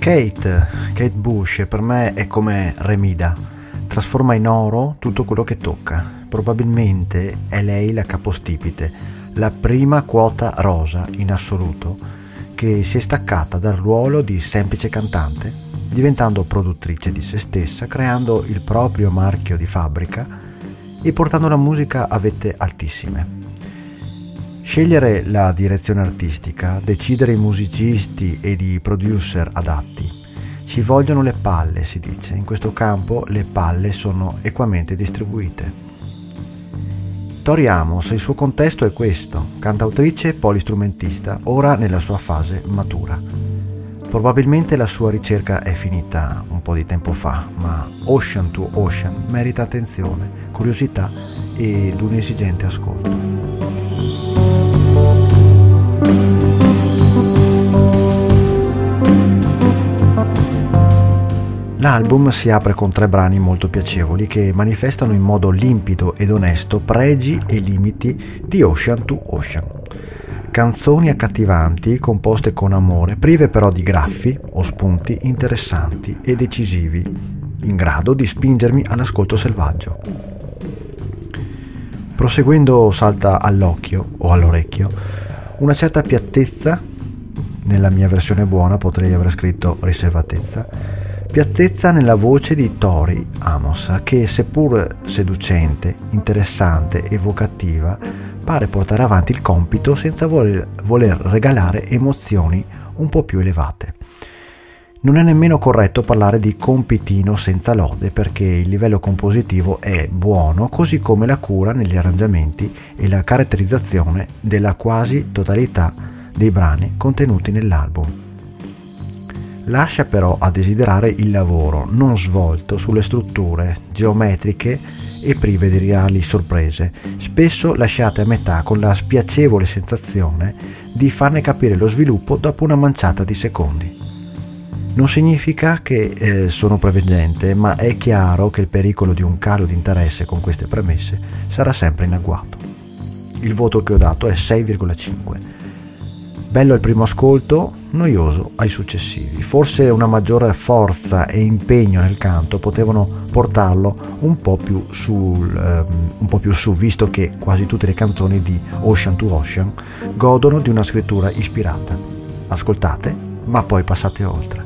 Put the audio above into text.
Kate, Kate Bush per me è come Remida, trasforma in oro tutto quello che tocca. Probabilmente è lei la capostipite, la prima quota rosa in assoluto che si è staccata dal ruolo di semplice cantante, diventando produttrice di se stessa, creando il proprio marchio di fabbrica e portando la musica a vette altissime. Scegliere la direzione artistica, decidere i musicisti ed i producer adatti. Ci vogliono le palle, si dice. In questo campo le palle sono equamente distribuite. Tori Amos, il suo contesto è questo, cantautrice e polistrumentista, ora nella sua fase matura. Probabilmente la sua ricerca è finita un po' di tempo fa, ma Ocean to Ocean merita attenzione, curiosità ed un esigente ascolto. L'album si apre con tre brani molto piacevoli che manifestano in modo limpido ed onesto pregi e limiti di Ocean to Ocean. Canzoni accattivanti, composte con amore, prive però di graffi o spunti interessanti e decisivi, in grado di spingermi all'ascolto selvaggio. Proseguendo salta all'occhio o all'orecchio una certa piattezza, nella mia versione buona potrei aver scritto riservatezza, piattezza nella voce di Tori Amos, che seppur seducente, interessante, evocativa, pare portare avanti il compito senza voler, regalare emozioni un po' più elevate. Non è nemmeno corretto parlare di compitino senza lode perché il livello compositivo è buono, così come la cura negli arrangiamenti e la caratterizzazione della quasi totalità dei brani contenuti nell'album lascia però a desiderare il lavoro non svolto sulle strutture geometriche e prive di reali sorprese, spesso lasciate a metà con la spiacevole sensazione di farne capire lo sviluppo dopo una manciata di secondi. Non significa che eh, sono preveggente, ma è chiaro che il pericolo di un calo di interesse con queste premesse sarà sempre in agguato. Il voto che ho dato è 6,5 Bello al primo ascolto, noioso ai successivi. Forse una maggiore forza e impegno nel canto potevano portarlo un po' più, sul, um, un po più su, visto che quasi tutte le canzoni di Ocean to Ocean godono di una scrittura ispirata. Ascoltate, ma poi passate oltre.